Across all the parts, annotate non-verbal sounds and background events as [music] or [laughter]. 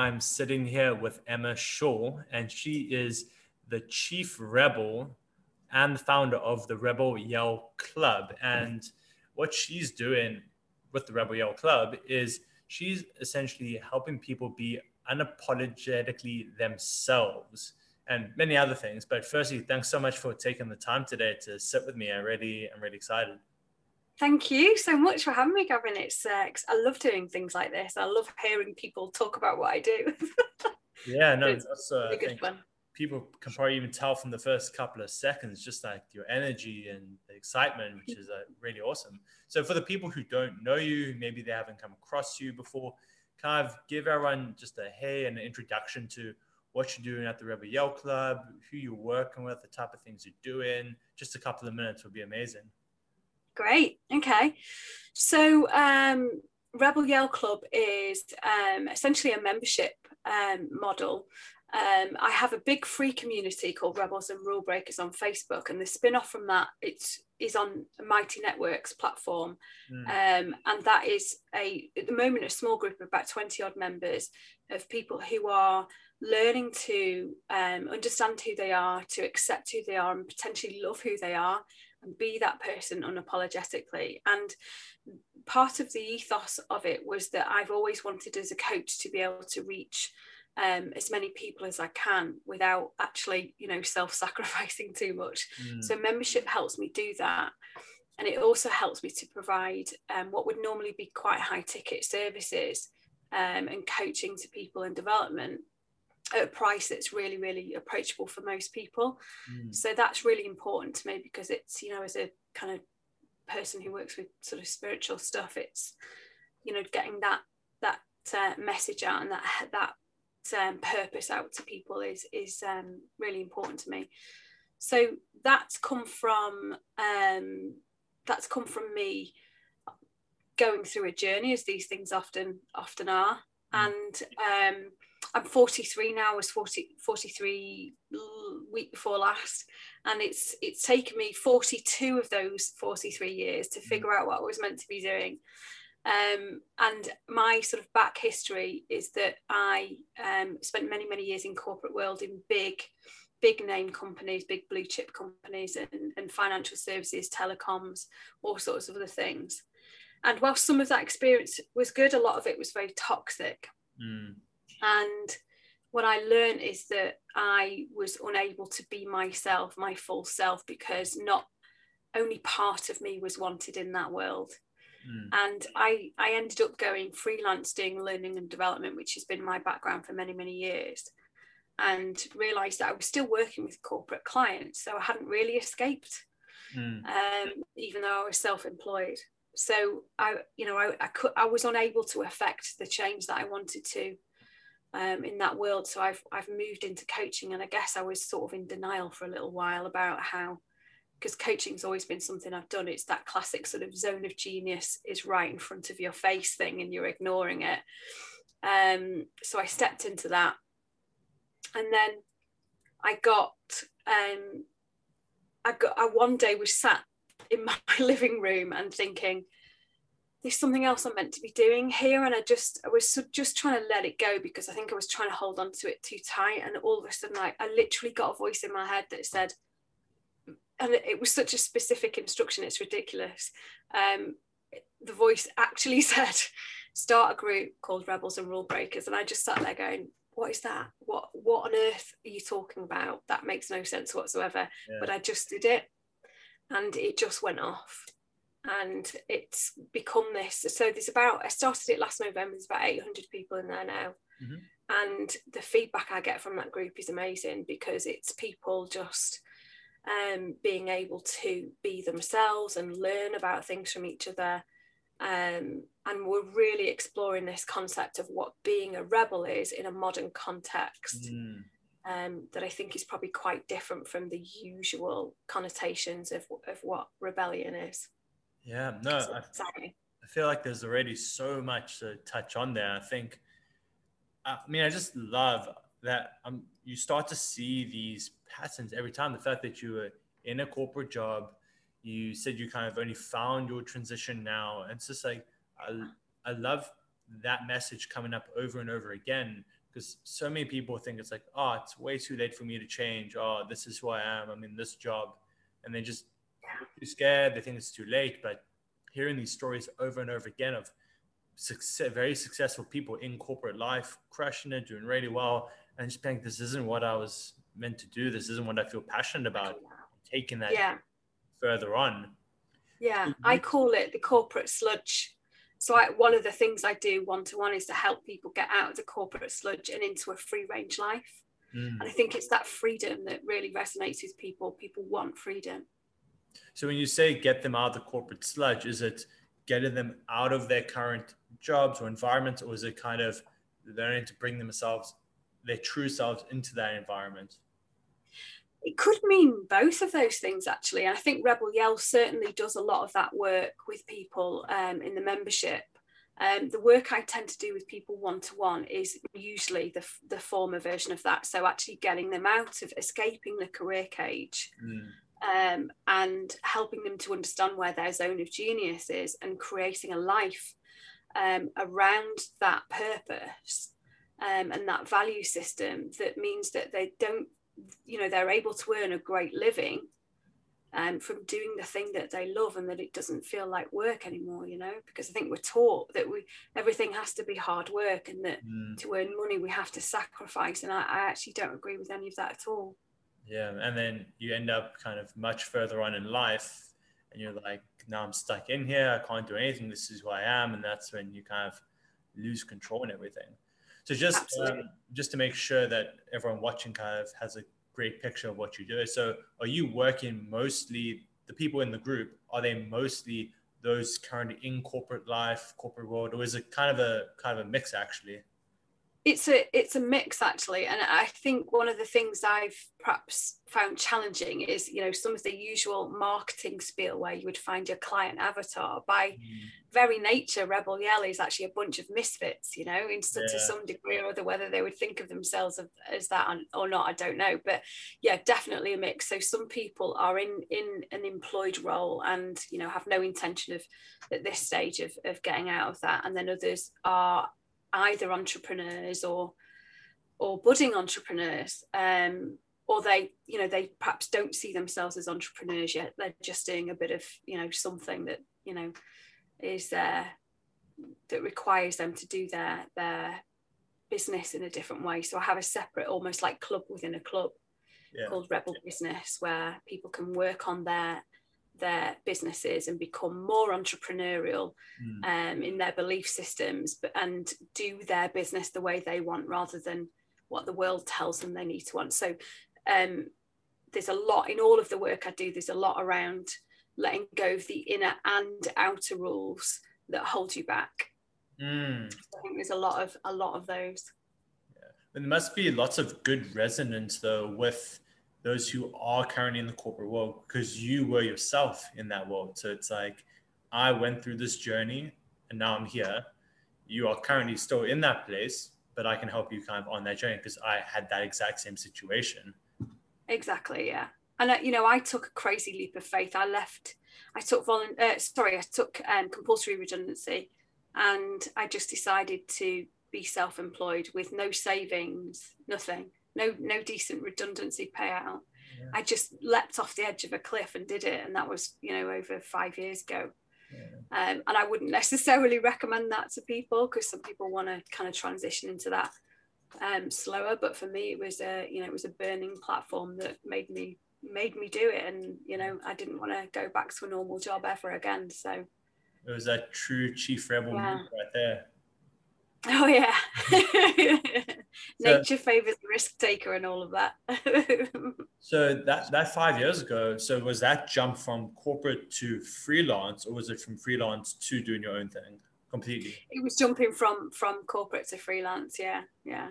I'm sitting here with Emma Shaw, and she is the chief rebel and the founder of the Rebel Yell Club. And what she's doing with the Rebel Yell Club is she's essentially helping people be unapologetically themselves and many other things. But firstly, thanks so much for taking the time today to sit with me. I really, I'm really excited. Thank you so much for having me, Gavin. It's uh, I love doing things like this. I love hearing people talk about what I do. [laughs] yeah, no, that's uh, really good fun. People can probably even tell from the first couple of seconds, just like your energy and the excitement, which is uh, really awesome. So, for the people who don't know you, maybe they haven't come across you before, kind of give everyone just a hey and an introduction to what you're doing at the Rebel Yell Club, who you're working with, the type of things you're doing. Just a couple of minutes would be amazing. Great. Okay. So, um, Rebel Yell Club is um, essentially a membership um, model. Um, I have a big free community called Rebels and Rule Breakers on Facebook, and the spin off from that it's is on Mighty Networks platform, mm. um, and that is a at the moment a small group of about twenty odd members of people who are learning to um, understand who they are, to accept who they are, and potentially love who they are, be that person unapologetically. And part of the ethos of it was that I've always wanted as a coach to be able to reach um, as many people as I can without actually, you know, self-sacrificing too much. Mm. So membership helps me do that. And it also helps me to provide um, what would normally be quite high ticket services um, and coaching to people in development at a price that's really really approachable for most people mm. so that's really important to me because it's you know as a kind of person who works with sort of spiritual stuff it's you know getting that that uh, message out and that that um, purpose out to people is is um, really important to me so that's come from um, that's come from me going through a journey as these things often often are mm. and um, I'm 43 now. I was 40, 43 week before last, and it's it's taken me 42 of those 43 years to mm. figure out what I was meant to be doing. Um, and my sort of back history is that I um, spent many many years in corporate world in big big name companies, big blue chip companies, and, and financial services, telecoms, all sorts of other things. And while some of that experience was good, a lot of it was very toxic. Mm and what I learned is that I was unable to be myself, my full self, because not only part of me was wanted in that world. Mm. And I, I ended up going freelance doing learning and development, which has been my background for many, many years, and realized that I was still working with corporate clients. So I hadn't really escaped, mm. um, even though I was self employed. So I, you know, I, I, could, I was unable to affect the change that I wanted to um, in that world. So I've I've moved into coaching, and I guess I was sort of in denial for a little while about how, because coaching's always been something I've done. It's that classic sort of zone of genius is right in front of your face thing, and you're ignoring it. Um, so I stepped into that, and then I got um, I got I one day was sat in [laughs] my living room and thinking there's something else I'm meant to be doing here. And I just, I was just trying to let it go because I think I was trying to hold on to it too tight. And all of a sudden, like, I literally got a voice in my head that said, and it was such a specific instruction, it's ridiculous. Um, the voice actually [laughs] said, start a group called Rebels and Rule Breakers. And I just sat there going, what is that? What what on earth are you talking about? That makes no sense whatsoever. Yeah. But I just did it and it just went off and it's become this so there's about i started it last november there's about 800 people in there now mm-hmm. and the feedback i get from that group is amazing because it's people just um, being able to be themselves and learn about things from each other um, and we're really exploring this concept of what being a rebel is in a modern context mm. um, that I think is probably quite different from the usual connotations of, of what rebellion is. Yeah, no, I, I feel like there's already so much to touch on there. I think, I mean, I just love that um, you start to see these patterns every time. The fact that you were in a corporate job, you said you kind of only found your transition now. And it's just like, I, I love that message coming up over and over again because so many people think it's like, oh, it's way too late for me to change. Oh, this is who I am. I'm in this job. And they just too scared. They think it's too late. But hearing these stories over and over again of success, very successful people in corporate life, crushing it, doing really well, and just being, this isn't what I was meant to do. This isn't what I feel passionate about. Taking that yeah. further on. Yeah, I call it the corporate sludge so I, one of the things I do one to one is to help people get out of the corporate sludge and into a free range life. Mm. And I think it's that freedom that really resonates with people. People want freedom. So when you say get them out of the corporate sludge, is it getting them out of their current jobs or environment, or is it kind of learning to bring themselves, their true selves, into that environment? it could mean both of those things actually. And I think Rebel Yell certainly does a lot of that work with people um, in the membership. Um, the work I tend to do with people one to one is usually the, the former version of that. So actually getting them out of escaping the career cage mm. Um, and helping them to understand where their zone of genius is and creating a life um, around that purpose um, and that value system that means that they don't you know they're able to earn a great living um, from doing the thing that they love and that it doesn't feel like work anymore you know because i think we're taught that we everything has to be hard work and that mm. to earn money we have to sacrifice and I, I actually don't agree with any of that at all yeah and then you end up kind of much further on in life and you're like now i'm stuck in here i can't do anything this is who i am and that's when you kind of lose control and everything so just um, just to make sure that everyone watching kind of has a great picture of what you do. So are you working mostly the people in the group? Are they mostly those currently in corporate life, corporate world, or is it kind of a kind of a mix actually? It's a it's a mix actually. And i think one of the things i've perhaps found challenging is you know some of the usual marketing spiel where you would find your client avatar by mm. very nature rebel yell is actually a bunch of misfits you know in yeah. to some degree or other. Whether they would think of themselves as that or not i don't know. But yeah definitely a mix. So some people are in in an employed role and you know have no intention of at this stage of, of getting out of that. And then others are either entrepreneurs or or budding entrepreneurs um, or they you know they perhaps don't see themselves as entrepreneurs yet they're just doing a bit of you know something that you know is there that requires them to do their their business in a different way so i have a separate almost like club within a club yeah. called rebel business where people can work on their their businesses and become more entrepreneurial mm. um, in their belief systems but, and do their business the way they want rather than what the world tells them they need to want so um, there's a lot in all of the work i do there's a lot around letting go of the inner and outer rules that hold you back mm. i think there's a lot of a lot of those yeah. there must be lots of good resonance though with those who are currently in the corporate world because you were yourself in that world. So it's like, I went through this journey and now I'm here. You are currently still in that place, but I can help you kind of on that journey because I had that exact same situation. Exactly. Yeah. And, you know, I took a crazy leap of faith. I left, I took volun, uh, sorry, I took um, compulsory redundancy and I just decided to be self-employed with no savings, nothing no no decent redundancy payout. Yeah. I just leapt off the edge of a cliff and did it, and that was you know over five years ago. Yeah. Um, and I wouldn't [laughs] necessarily recommend that to people because some people want to kind of transition into that um, slower. But for me, it was a you know it was a burning platform that made me made me do it, and you know I didn't want to go back to a normal job ever again. So it was a true chief rebel yeah. move right there. Oh yeah. [laughs] Nature so, favors the risk taker and all of that. [laughs] so that that five years ago, so was that jump from corporate to freelance, or was it from freelance to doing your own thing completely? It was jumping from from corporate to freelance. Yeah, yeah.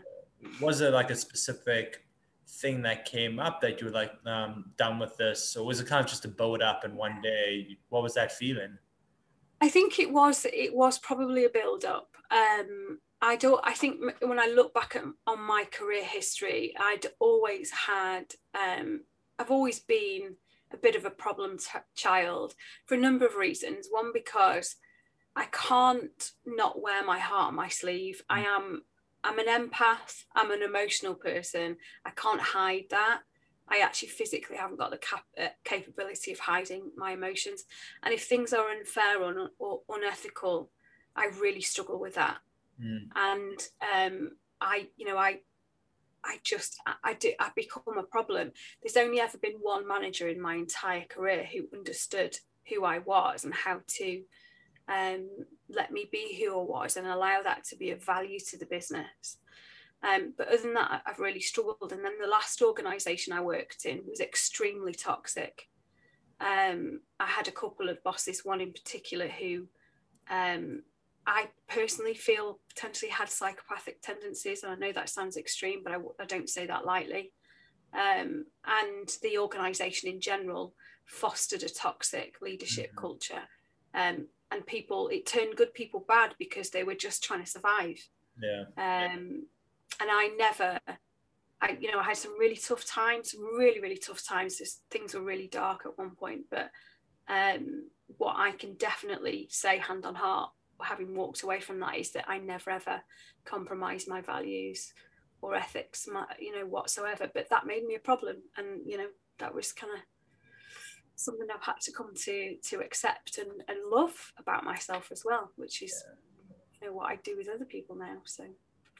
Was it like a specific thing that came up that you were like um, done with this, or was it kind of just a build up and one day? What was that feeling? I think it was it was probably a build up. Um, I don't. I think when I look back at, on my career history, I'd always had. Um, I've always been a bit of a problem t- child for a number of reasons. One because I can't not wear my heart on my sleeve. I am I'm an empath. I'm an emotional person. I can't hide that. I actually physically haven't got the cap- uh, capability of hiding my emotions. And if things are unfair or, un- or unethical, I really struggle with that. Mm. And um, I, you know, I, I just, I, I do, I become a problem. There's only ever been one manager in my entire career who understood who I was and how to um, let me be who I was and allow that to be of value to the business. Um, but other than that, I've really struggled. And then the last organisation I worked in was extremely toxic. Um, I had a couple of bosses, one in particular who um, I personally feel potentially had psychopathic tendencies. And I know that sounds extreme, but I, I don't say that lightly. Um, and the organisation in general fostered a toxic leadership mm-hmm. culture. Um, and people, it turned good people bad because they were just trying to survive. Yeah. Um, and I never, I you know, I had some really tough times, some really really tough times. Just, things were really dark at one point, but um, what I can definitely say, hand on heart, having walked away from that, is that I never ever compromised my values or ethics, my, you know, whatsoever. But that made me a problem, and you know, that was kind of something I've had to come to to accept and, and love about myself as well, which is yeah. you know what I do with other people now. So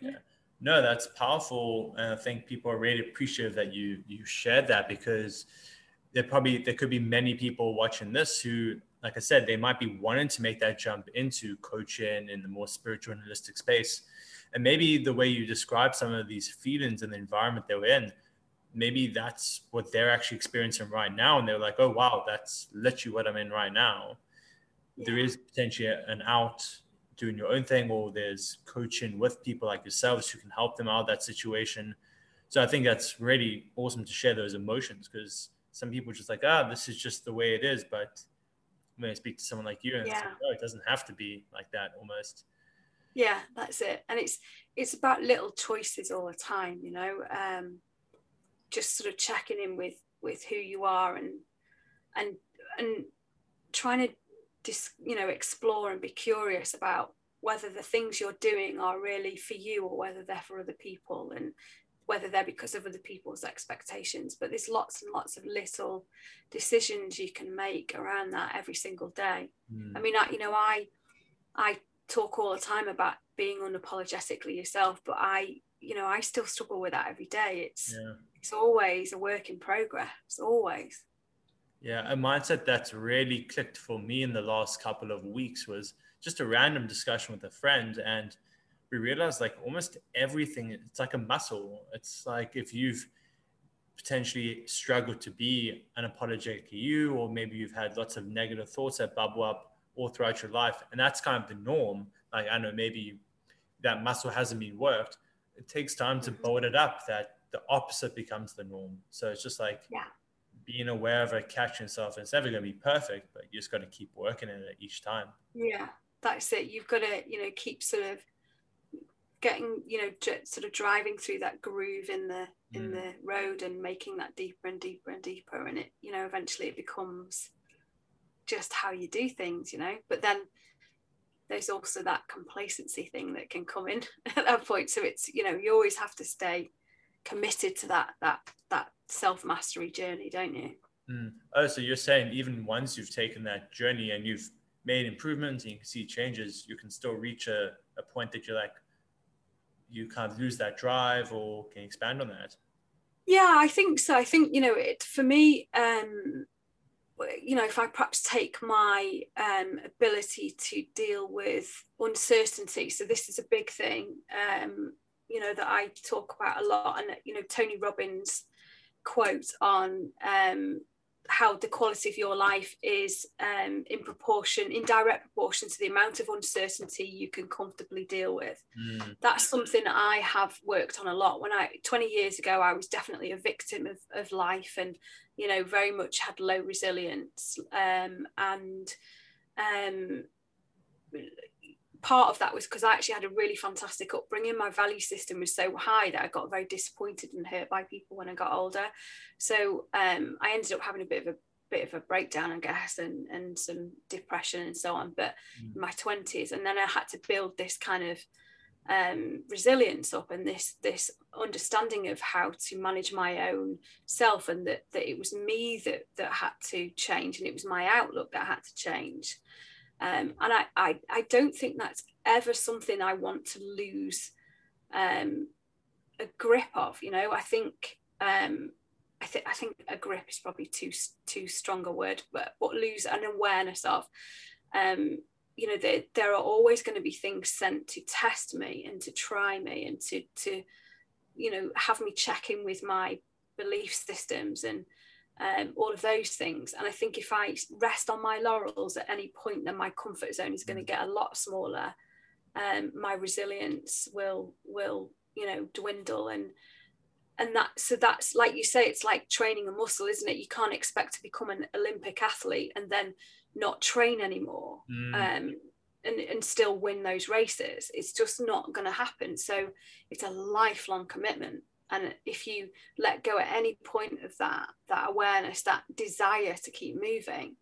yeah. No, that's powerful, and I think people are really appreciative that you you shared that because there probably there could be many people watching this who, like I said, they might be wanting to make that jump into coaching in the more spiritual and holistic space, and maybe the way you describe some of these feelings and the environment they were in, maybe that's what they're actually experiencing right now, and they're like, oh wow, that's literally what I'm in right now. Yeah. There is potentially an out doing your own thing or there's coaching with people like yourselves who can help them out of that situation. So i think that's really awesome to share those emotions because some people just like ah this is just the way it is but when i speak to someone like you and yeah. like, oh, it doesn't have to be like that almost. Yeah that's it. And it's it's about little choices all the time you know um just sort of checking in with with who you are and and and trying to dis, you know explore and be curious about whether the things you're doing are really for you or whether they're for other people and whether they're because of other people's expectations but there's lots and lots of little decisions you can make around that every single day mm. i mean I, you know i i talk all the time about being unapologetically yourself but i you know i still struggle with that every day it's yeah. it's always a work in progress always yeah, a mindset that's really clicked for me in the last couple of weeks was just a random discussion with a friend. And we realized like almost everything, it's like a muscle. It's like if you've potentially struggled to be unapologetic you, or maybe you've had lots of negative thoughts that bubble up all throughout your life, and that's kind of the norm. Like, I know maybe that muscle hasn't been worked. It takes time to mm-hmm. build it up that the opposite becomes the norm. So it's just like, yeah being aware of it, catching yourself. It's never going to be perfect, but you just got to keep working at it each time. Yeah, that's it. You've got to, you know, keep sort of getting, you know, sort of driving through that groove in the in mm. the road and making that deeper and deeper and deeper, and it, you know, eventually it becomes just how you do things, you know. But then there's also that complacency thing that can come in [laughs] at that point. So it's, you know, you always have to stay committed to that that that self mastery journey, don't you? Mm. Oh, so you're saying even once you've taken that journey and you've made improvements and you can see changes, you can still reach a, a point that you're like, you kind of lose that drive or can you expand on that? Yeah, I think so. I think, you know, it for me, um, you know, if I perhaps take my um, ability to deal with uncertainty, so this is a big thing, um, you know, that I talk about a lot, and you know, Tony Robbins quote on um, how the quality of your life is um, in proportion, in direct proportion to the amount of uncertainty you can comfortably deal with. Mm. That's something I have worked on a lot. When I 20 years ago, I was definitely a victim of, of life and, you know, very much had low resilience. Um, and um, part of that was because I actually had a really fantastic upbringing. My value system was so high that I got very disappointed and hurt by people when I got older. So um, I ended up having a bit of a bit of a breakdown, I guess, and and some depression and so on. But mm. my twenties, and then I had to build this kind of um, resilience up and this this understanding of how to manage my own self and that, that it was me that that had to change and it was my outlook that had to change um, and I, I I don't think that's ever something I want to lose um, a grip of you know? I think um, I think I think a grip is probably too too strong a word but but lose an awareness of um, you know there, there are always going to be things sent to test me and to try me and to to you know have me check in with my belief systems and um, all of those things and i think if i rest on my laurels at any point then my comfort zone is going to mm. get a lot smaller um, my resilience will will you know dwindle and and that so that's like you say it's like training a muscle isn't it you can't expect to become an olympic athlete and then not train anymore mm. um, and, and still win those races. It's just not going to happen. So it's a lifelong commitment. And if you let go at any point of that, that awareness, that desire to keep moving,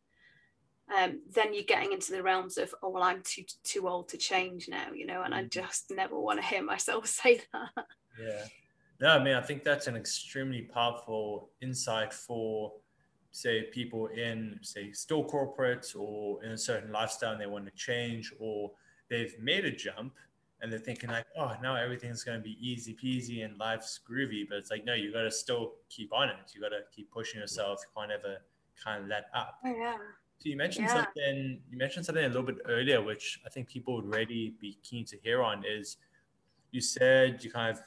um, then you're getting into the realms of, oh, well, I'm too too old to change now, you know, and I mm. just never want to hear myself [laughs] say that. Yeah. No, I mean, I think that's an extremely powerful insight for say people in say still corporate or in a certain lifestyle and they want to change or they've made a jump and they're thinking like oh now everything's going to be easy peasy and life's groovy but it's like no you got to still keep on it you got to keep pushing yourself you can't ever kind of let up oh, yeah so you mentioned yeah. something you mentioned something a little bit earlier which i think people would really be keen to hear on is you said you kind of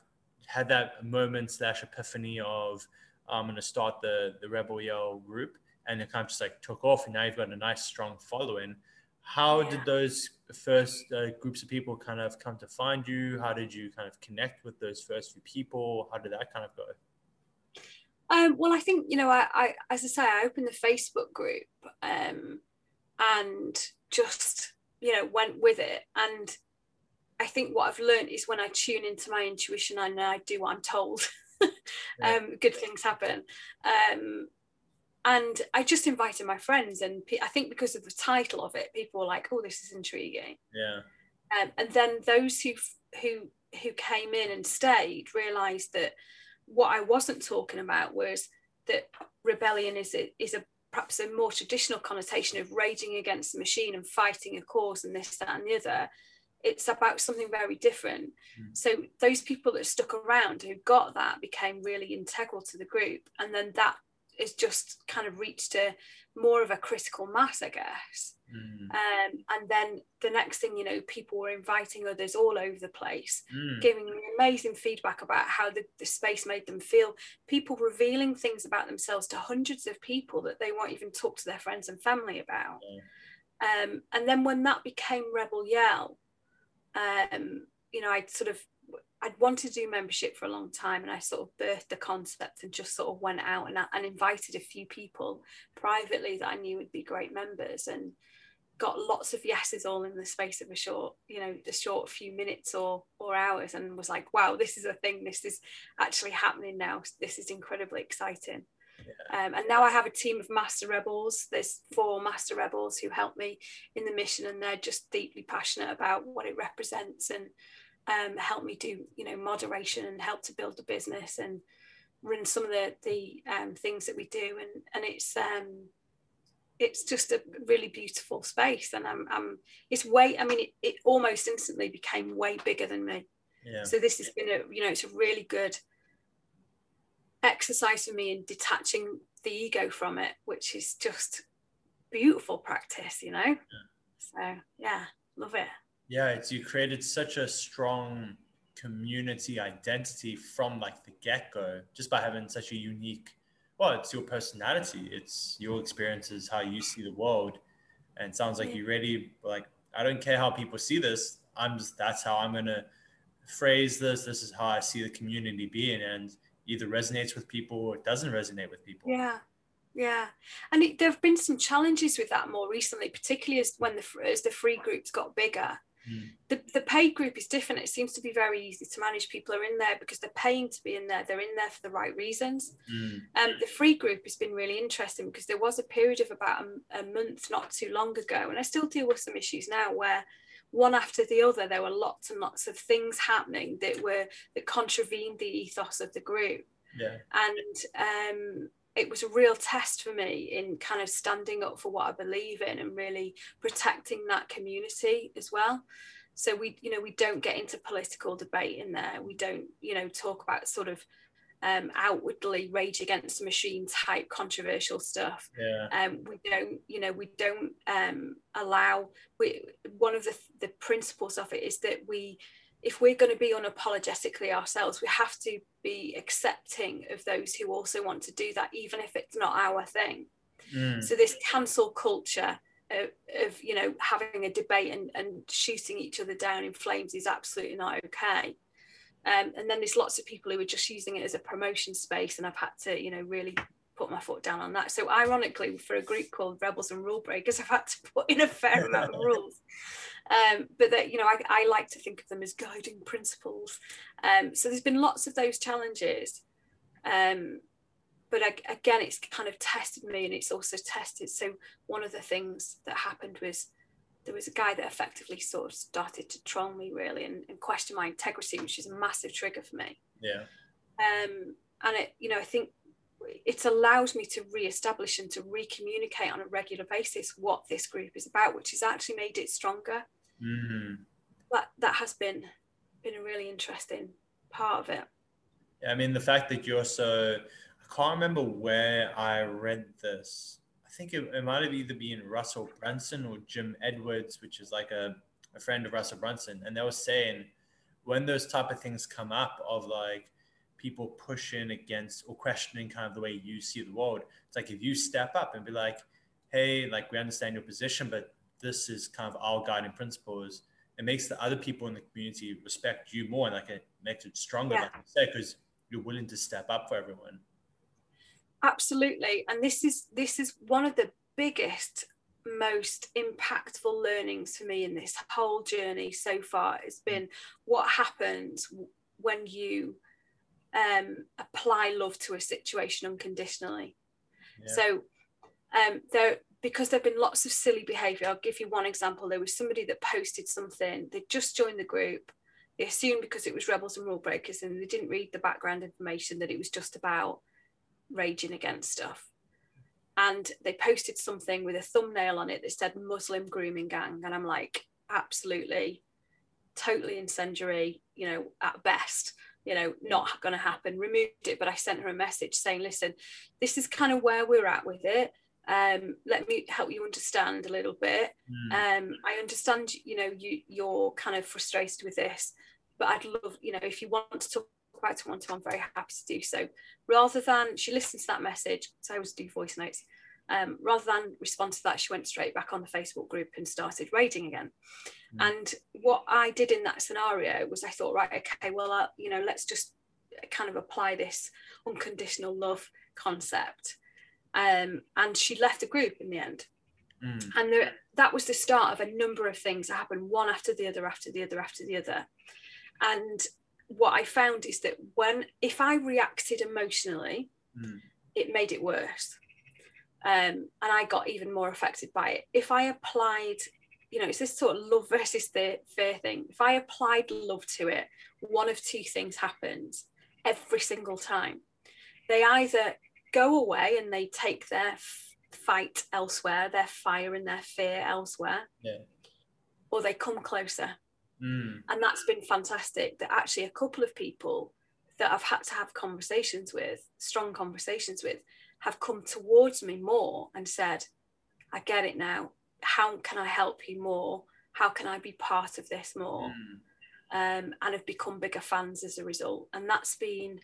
had that moment slash epiphany of I'm going to start the the Rebel Yell group, and it kind of just like took off, and now you've got a nice strong following. How yeah. did those first uh, groups of people kind of come to find you? How did you kind of connect with those first few people? How did that kind of go? Um, well, I think you know, I, I, as I say, I opened the Facebook group um, and just you know went with it. And I think what I've learned is when I tune into my intuition and I do what I'm told. [laughs] um, good things happen. Um, and I just invited my friends, and I think because of the title of it, people were like, "Oh, this is intriguing." Yeah. Um, and then those who who who came in and stayed realised that what I wasn't talking about was that rebellion is a, is a perhaps a more traditional connotation of raging against the machine and fighting a cause and this, that, and the other it's about something very different. Mm. So those people that stuck around who got that became really integral to the group, and then that is just kind of reached a more of a critical mass, I guess. Mm. Um, and then the next thing you know, people were inviting others all over the place, mm. giving amazing feedback about how the, the space made them feel. People revealing things about themselves to hundreds of people that they won't even talk to their friends and family about. Yeah. Um, and then when that became Rebel Yell, um, you know, I'd sort of I'd wanted to do membership for a long time, and I sort of birthed the concept and just sort of went out and, and invited a few people privately that I knew would be great members, and got lots of yeses all in the space of a short, you know, a short few minutes or or hours, and was like, wow, this is a thing. This is actually happening now. This is incredibly exciting. Um, and now I have a team of master rebels. There's four master rebels who help me in the mission, and they're just deeply passionate about what it represents and um, help me do, you know, moderation and help to build a business and run some of the the um, things that we do. And and it's um, it's just a really beautiful space, and I'm, I'm it's way. I mean, it, it almost instantly became way bigger than me. Yeah. So this has been a you know it's a really good exercise for me in detaching the ego from it, which is just beautiful practice, you know. Yeah. So yeah, love it. Yeah, it's you created such a strong community identity from like the get-go just by having such a unique well it's your personality. It's your experiences how you see the world. And it sounds like you really like i don't care how people see this. I'm just that's how i'm gonna phrase this. This is how i see the community being. And either resonates with people or it doesn't resonate with people. Yeah. Yeah, and it, there have been some challenges with that more recently, particularly as when the as the free groups got bigger. Mm. The the paid group is different. It seems to be very easy to manage. People are in there because they're paying to be in there. They're in there for the right reasons. Mm. Um, the free group has been really interesting because there was a period of about a, a month not too long ago, and I still deal with some issues now where one after the other, there were lots and lots of things happening that were that contravened the ethos of the group. Yeah. And um, it was a real test for me in kind of standing up for what I believe in and really protecting that community as well. So we, you know, we don't get into political debate in there. We don't, you know, talk about sort of um, outwardly rage against the machine type controversial stuff. Yeah. Um, we don't, you know, we don't um, allow. We one of the the principles of it is that we, if we're going to be unapologetically ourselves, we have to be accepting of those who also want to do that, even if it's not our thing. Mm. So this cancel culture. Of, of you know having a debate and, and shooting each other down in flames is absolutely not okay um, and then there's lots of people who are just using it as a promotion space, and I've had to, you know, really put my foot down on that. So ironically, for a group called Rebels and Rule Breakers, [laughs] I've had to put in a fair amount of rules. Um, but that you know, I, I, like to think of them as guiding principles. Um, so there's been lots of those challenges. Um, but I, again, it's kind of tested me, and it's also tested. So one of the things that happened was there was a guy that effectively sort of started to troll me really and, and question my integrity, which is a massive trigger for me. Yeah. Um, and it, you know, I think it's allowed me to re-establish and to re-communicate on a regular basis what this group is about, which has actually made it stronger. Mm-hmm. That that has been been a really interesting part of it. Yeah, I mean the fact that you're so I can't remember where I read this I think it, it might have either been Russell Brunson or Jim Edwards, which is like a, a friend of Russell Brunson. And they were saying when those type of things come up of like people pushing against or questioning kind of the way you see the world, it's like if you step up and be like, hey, like we understand your position, but this is kind of our guiding principles. It makes the other people in the community respect you more and like it makes it stronger, yeah. like you say, because you're willing to step up for everyone absolutely and this is this is one of the biggest most impactful learnings for me in this whole journey so far It's mm. been what happens when you um, apply love to a situation unconditionally yeah. so um, there because there have been lots of silly behavior i'll give you one example there was somebody that posted something they just joined the group they assumed because it was rebels and rule breakers and they didn't read the background information that it was just about raging against stuff. And they posted something with a thumbnail on it that said Muslim grooming gang. And I'm like, absolutely, totally incendiary, you know, at best, you know, not going to happen. Removed it, but I sent her a message saying, listen, this is kind of where we're at with it. Um, let me help you understand a little bit. Mm. Um, I understand, you know, you you're kind of frustrated with this, but I'd love, you know, if you want to talk about to one to one, very happy to do so. Rather than she listened to that message, so I always do voice notes. Um, rather than respond to that, she went straight back on the Facebook group and started raiding again. Mm. And what I did in that scenario was I thought, right, okay, well, uh, you know, let's just kind of apply this unconditional love concept. Um, and she left the group in the end. Mm. And there, that was the start of a number of things that happened one after the other, after the other, after the other. And what I found is that when if I reacted emotionally, mm. it made it worse. Um, and I got even more affected by it. If I applied, you know, it's this sort of love versus the fear thing. If I applied love to it, one of two things happens every single time. They either go away and they take their f- fight elsewhere, their fire and their fear elsewhere, yeah. or they come closer Mm. And that's been fantastic that actually a couple of people that I've had to have conversations with, strong conversations with, have come towards me more and said, I get it now. How can I help you more? How can I be part of this more? Mm. Um, and have become bigger fans as a result. And that's been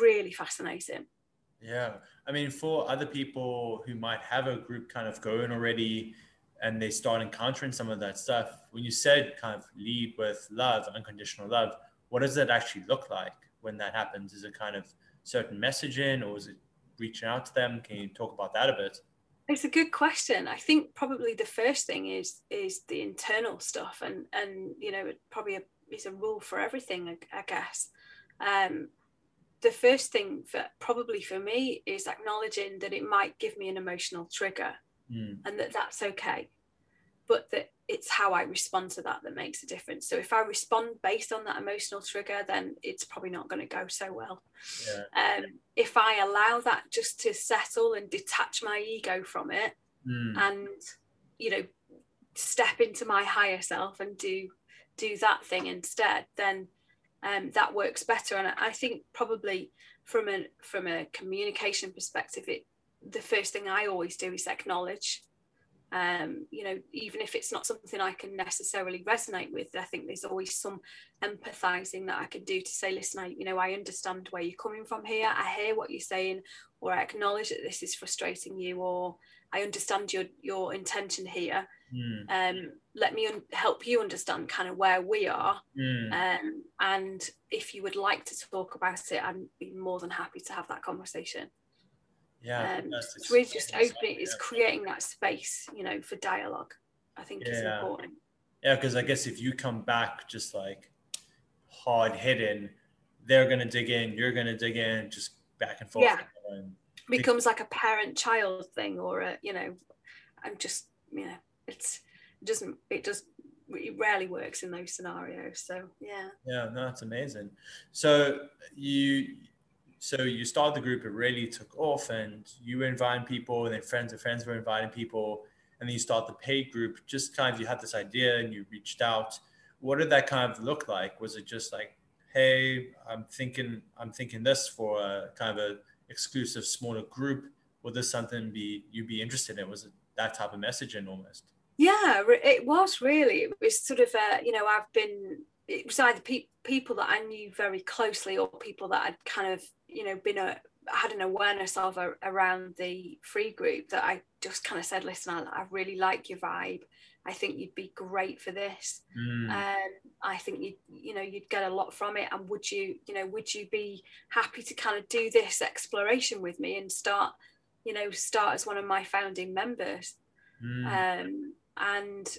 really fascinating. Yeah. I mean, for other people who might have a group kind of going already, and they start encountering some of that stuff. When you said kind of lead with love, unconditional love, what does that actually look like when that happens? Is it kind of certain messaging or is it reaching out to them? Can you talk about that a bit? It's a good question. I think probably the first thing is is the internal stuff, and and you know probably a, is a rule for everything. I, I guess um, the first thing for probably for me is acknowledging that it might give me an emotional trigger mm. and that that's okay but that it's how I respond to that that makes a difference. So if I respond based on that emotional trigger, then it's probably not going to go so well. Yeah. Um, if I allow that just to settle and detach my ego from it, mm. and you know, step into my higher self and do do that thing instead, then um, that works better. And I think probably from a from a communication perspective, it the first thing I always do is acknowledge um, you know, even if it's not something I can necessarily resonate with, I think there's always some empathizing that I can do to say, listen, I, you know, I understand where you're coming from here. I hear what you're saying, or I acknowledge that this is frustrating you, or I understand your your intention here. Mm. Um, let me un- help you understand kind of where we are. Mm. Um, and if you would like to talk about it, I'd be more than happy to have that conversation yeah um, it's really just opening it's creating that space you know for dialogue i think yeah. is important. Yeah because i guess if you come back just like hard hitting they're gonna dig in you're gonna dig in just back and forth yeah. and becomes like a parent child thing or a you know i'm just you know it's it doesn't it does it rarely works in those scenarios so yeah. Yeah no that's amazing. So you so you started the group, it really took off, and you were inviting people, and then friends of friends were inviting people, and then you start the paid group. Just kind of you had this idea and you reached out. What did that kind of look like? Was it just like, hey, I'm thinking, I'm thinking this for a kind of a exclusive smaller group? Would this something be you'd be interested in? Was it that type of messaging almost? Yeah, it was really. It was sort of, uh, you know, I've been it was either pe- people that I knew very closely or people that I'd kind of you know been a had an awareness of a, around the free group that I just kind of said, listen, I, I, really like your vibe. I think you'd be great for this. Mm. Um, I think you you know you'd get a lot from it. And would you you know would you be happy to kind of do this exploration with me and start you know start as one of my founding members? Mm. Um, and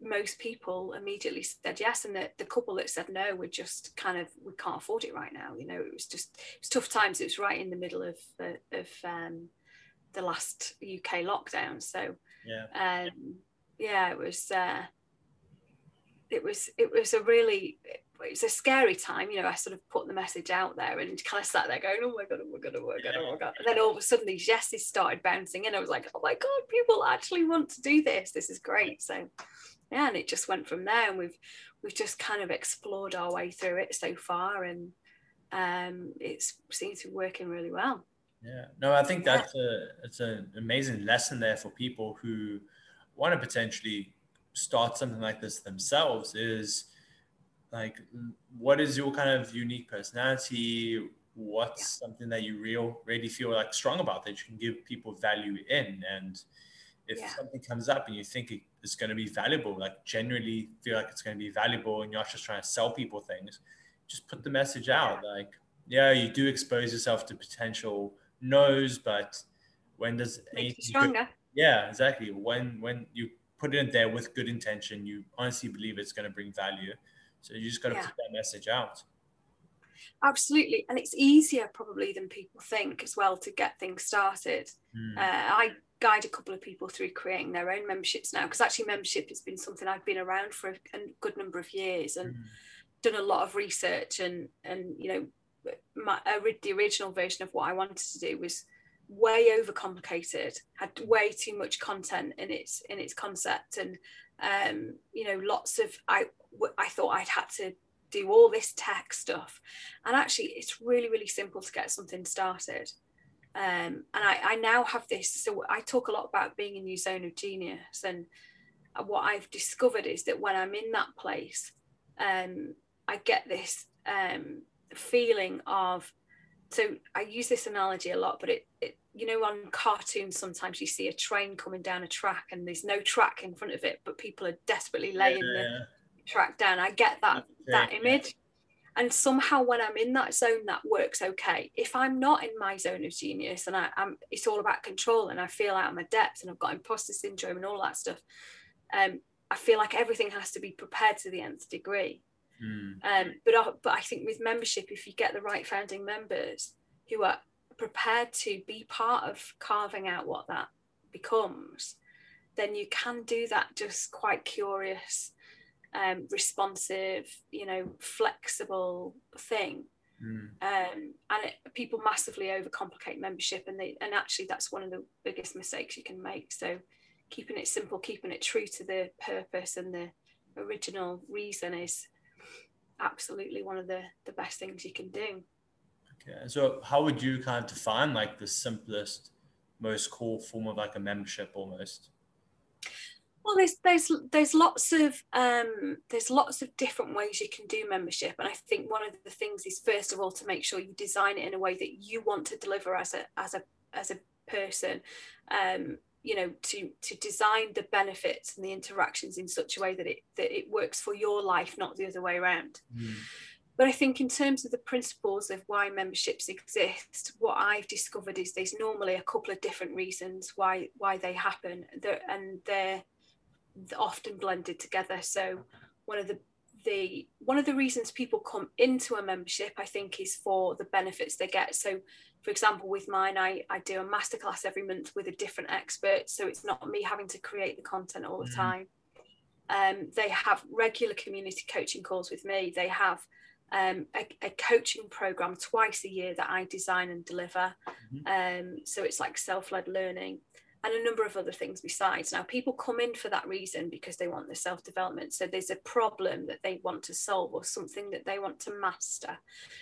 most people immediately said yes and the, the couple that said no were just kind of we can't afford it right now you know it was just it was tough times. It was right in the middle of the, of um, the last uk lockdown. So yeah. um, yeah it was uh, it was it was a really it was a scary time you know i sort of put the message out there and kind of sat there going oh my god oh my god oh my god oh my god. And then all of a sudden these yeses started bouncing in. I was like oh my god people actually want to do this. This is great. So yeah and it just went from there and we've we've just kind of explored our way through it so far and um it's seems to be working really well. Yeah. No i think that's a it's an amazing lesson there for people who want to potentially start something like this themselves is like what is your kind of unique personality? What's yeah. something that you real really feel like strong about that you can give people value in? And if yeah. something comes up and you think it's going to be valuable like genuinely feel like it's going to be valuable and you're not just trying to sell people things just put the message out like yeah you do expose yourself to potential no's but when does anything stronger yeah exactly when when you put it in there with good intention you honestly believe it's going to bring value so you just got to yeah. put that message out. Absolutely. And it's easier probably than people think as well to get things started. Mm. Uh, I guide a couple of people through creating their own memberships now because actually membership has been something I've been around for a, good number of years and mm. done a lot of research and and you know my, the original version of what I wanted to do was way overcomplicated had way too much content in its in its concept and um, you know lots of I I thought I'd had to do all this tech stuff. And actually, it's really, really simple to get something started. Um, and I, I now have this. So I talk a lot about being in your zone of genius. And what I've discovered is that when I'm in that place, um, I get this um, feeling of. So I use this analogy a lot, but it, it you know, on cartoons, sometimes you see a train coming down a track and there's no track in front of it, but people are desperately laying yeah. the track down. I get that that image. And somehow when I'm in that zone, that works okay. If I'm not in my zone of genius and I, am it's all about control and I feel out of my depth and I've got imposter syndrome and all that stuff, um, I feel like everything has to be prepared to the nth degree. Mm. Um, but, I, but I think with membership, if you get the right founding members who are prepared to be part of carving out what that becomes, then you can do that just quite curious, um, responsive, you know, flexible thing. Mm. Um, and it, people massively overcomplicate membership, and they and actually that's one of the biggest mistakes you can make. So, keeping it simple, keeping it true to the purpose and the original reason is absolutely one of the the best things you can do. Okay, so how would you kind of define like the simplest, most core form of like a membership almost? Well, there's there's there's lots of um, there's lots of different ways you can do membership, and I think one of the things is first of all to make sure you design it in a way that you want to deliver as a as a as a person. Um, you know, to to design the benefits and the interactions in such a way that it that it works for your life, not the other way around. Mm. But I think in terms of the principles of why memberships exist, what I've discovered is there's normally a couple of different reasons why why they happen, and they're often blended together. So one of the the one of the reasons people come into a membership, I think, is for the benefits they get. So, for example, with mine, I, I do a masterclass every month with a different expert. So it's not me having to create the content all the mm-hmm. time. Um, they have regular community coaching calls with me. They have um, a, a, coaching program twice a year that I design and deliver. Mm-hmm. Um, so it's like self led learning and a number of other things besides. Now, people come in for that reason because they want the self development. So there's a problem that they want to solve or something that they want to master.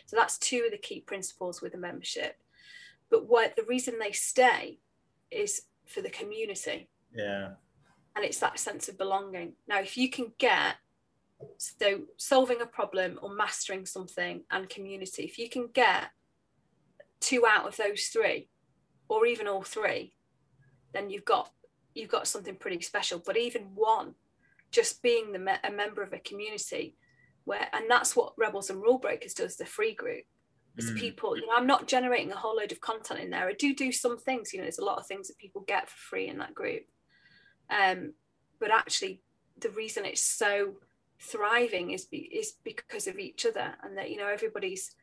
So that's two of the key principles with a membership. But what the reason they stay is for the community. Yeah. And it's that sense of belonging. Now, if you can get so solving a problem or mastering something and community, if you can get two out of those three, or even all three, then you've got you've got something pretty special. But even one, just being the a member of a community, where and that's what Rebels and Rule Breakers does, the free group. It's mm. people, you know, I'm not generating a whole load of content in there. I do do some things, you know, there's a lot of things that people get for free in that group. Um, but actually, the reason it's so thriving is be, is because of each other, and that you know everybody's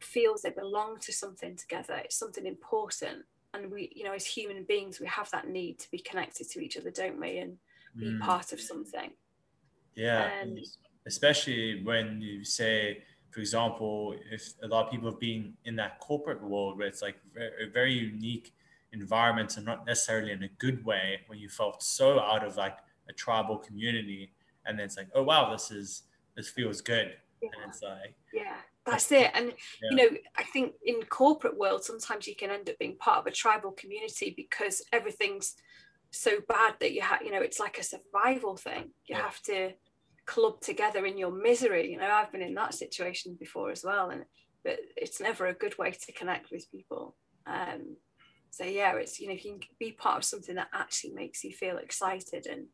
feels they belong to something together. It's something important, and we you know as human beings we have that need to be connected to each other don't we and be mm. part of something yeah um, especially when you say for example if a lot of people have been in that corporate world where it's like a very unique environment and not necessarily in a good way when you felt so out of like a tribal community and then it's like oh wow this is this feels good yeah. and it's like yeah that's it. and yeah. you know i think in corporate world sometimes you can end up being part of a tribal community because everything's so bad that you have you know it's like a survival thing. You yeah. have to club together in your misery. You know i've been in that situation before as well and but it's never a good way to connect with people. Um so yeah it's you know if you can be part of something that actually makes you feel excited and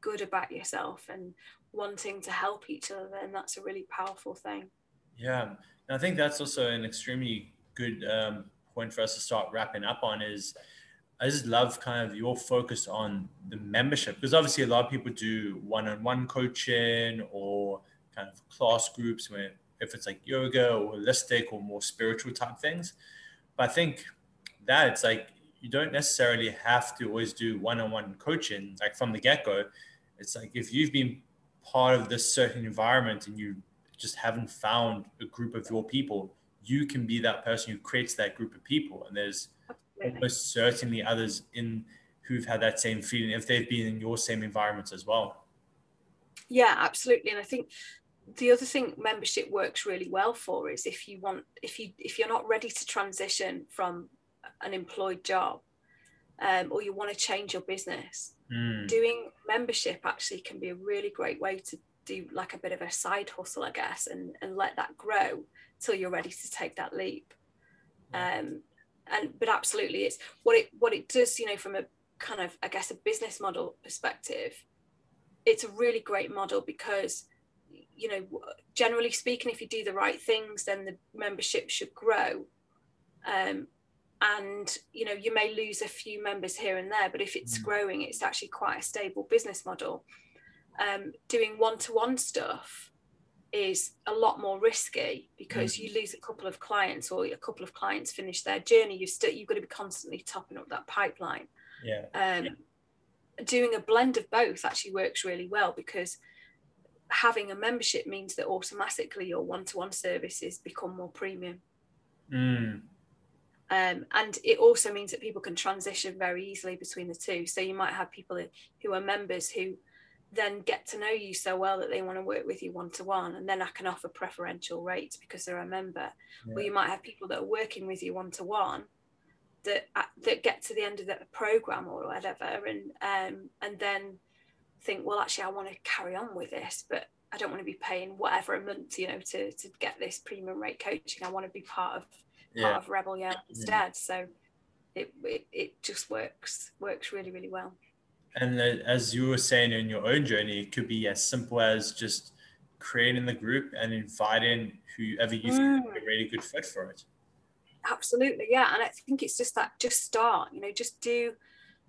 good about yourself and wanting to help each other then that's a really powerful thing yeah, and I think that's also an extremely good um, point for us to start wrapping up on. Is I just love kind of your focus on the membership because obviously a lot of people do one-on-one coaching or kind of class groups where if it's like yoga or holistic or more spiritual type things. But I think that it's like you don't necessarily have to always do one-on-one coaching like from the get-go. It's like if you've been part of this certain environment and you just haven't found a group of your people, you can be that person who creates that group of people. And there's Absolutely. almost certainly others in who've had that same feeling if they've been in your same environment as well. Yeah, absolutely. And I think the other thing membership works really well for is if you want if you if you're not ready to transition from an employed job um, or you want to change your business mm. doing membership actually can be a really great way to do like a bit of a side hustle, I guess, and, and let that grow till you're ready to take that leap. Um, and but absolutely, it's what it what it does, you know, from a kind of I guess a business model perspective. It's a really great model because you know generally speaking if you do the right things then the membership should grow um, and you know you may lose a few members here and there but if it's mm. growing it's actually quite a stable business model um, doing one-to-one stuff is a lot more risky because mm. you lose a couple of clients or a couple of clients finish their journey you still you've got to be constantly topping up that pipeline yeah um yeah. doing a blend of both actually works really well because having a membership means that automatically your one-to-one services become more premium. Mm. Um, and it also means that people can transition very easily between the two. So you might have people who are members who then get to know you so well that they want to work with you one to one, and then I can offer preferential rates because they're a member. Yeah. Or you might have people that are working with you one to one that that get to the end of the program or whatever, and um, and then think, well, actually, I want to carry on with this, but I don't want to be paying whatever a month, you know, to to get this premium rate coaching. I want to be part of yeah. part of Rebel Yell instead. Yeah. So it, it it just works works really really well. And as you were saying in your own journey, it could be as simple as just creating the group and inviting whoever you mm. think a really good fit for it. Absolutely, yeah. And I think it's just that just start, you know, just do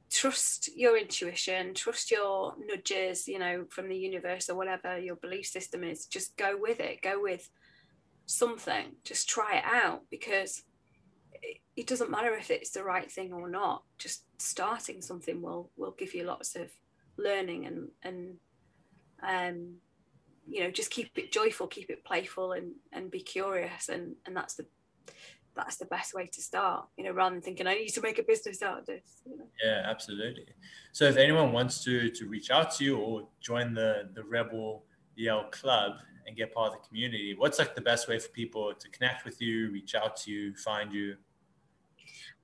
trust your intuition, trust your nudges, you know, from the universe or whatever your belief system is. Just go with it, go with something, just try it out because it doesn't matter if it's the right thing or not just starting something will will give you lots of learning and and um you know just keep it joyful keep it playful and and be curious and and that's the that's the best way to start you know rather than thinking i need to make a business out of this you know? yeah absolutely so if anyone wants to to reach out to you or join the the rebel yell club and get part of the community what's like the best way for people to connect with you reach out to you find you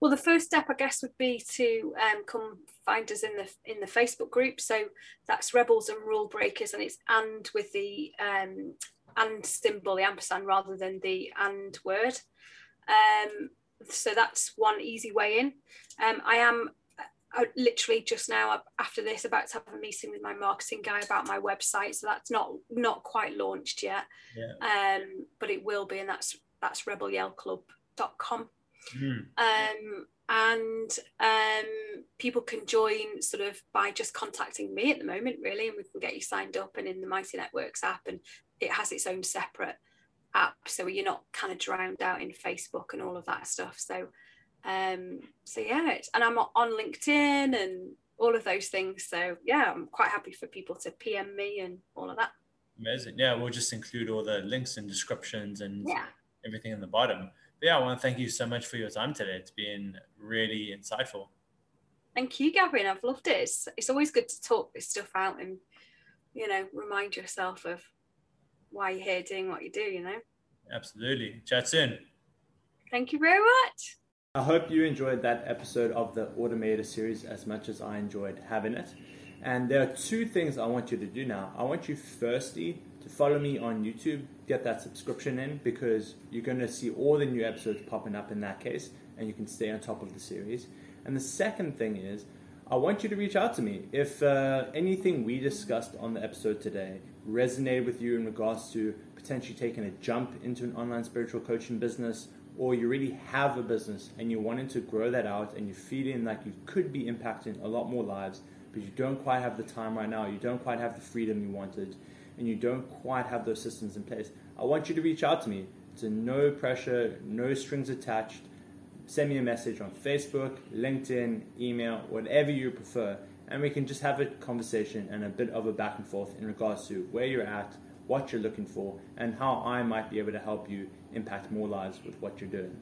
well, the first step, I guess, would be to um, come find us in the in the Facebook group. So that's Rebels and Rule Breakers, and it's and with the um, and symbol, the ampersand, rather than the and word. Um, so that's one easy way in. Um, I am uh, literally just now after this about to have a meeting with my marketing guy about my website. So that's not not quite launched yet, yeah. um, but it will be, and that's that's rebelyellclub.com. Mm. Um, and um, people can join sort of by just contacting me at the moment, really, and we can get you signed up and in the Mighty Networks app, and it has its own separate app, so you're not kind of drowned out in Facebook and all of that stuff. So, um, so yeah, and I'm on LinkedIn and all of those things. So yeah, I'm quite happy for people to PM me and all of that. Amazing. Yeah, we'll just include all the links and descriptions and yeah. everything in the bottom yeah, I want to thank you so much for your time today. It's been really insightful. Thank you, Gavin. I've loved it. It's, it's always good to talk this stuff out and, you know, remind yourself of why you're here doing what you do, you know? Absolutely. Chat soon. Thank you very much. I hope you enjoyed that episode of the Automator series as much as I enjoyed having it. And there are two things I want you to do now. I want you firstly to follow me on YouTube, get that subscription in because you're going to see all the new episodes popping up in that case and you can stay on top of the series. And the second thing is, I want you to reach out to me. If uh, anything we discussed on the episode today resonated with you in regards to potentially taking a jump into an online spiritual coaching business, or you really have a business and you're wanting to grow that out and you're feeling like you could be impacting a lot more lives, but you don't quite have the time right now, you don't quite have the freedom you wanted, and you don't quite have those systems in place, I want you to reach out to me. It's a no pressure, no strings attached. Send me a message on Facebook, LinkedIn, email, whatever you prefer, and we can just have a conversation and a bit of a back and forth in regards to where you're at, what you're looking for, and how I might be able to help you impact more lives with what you're doing.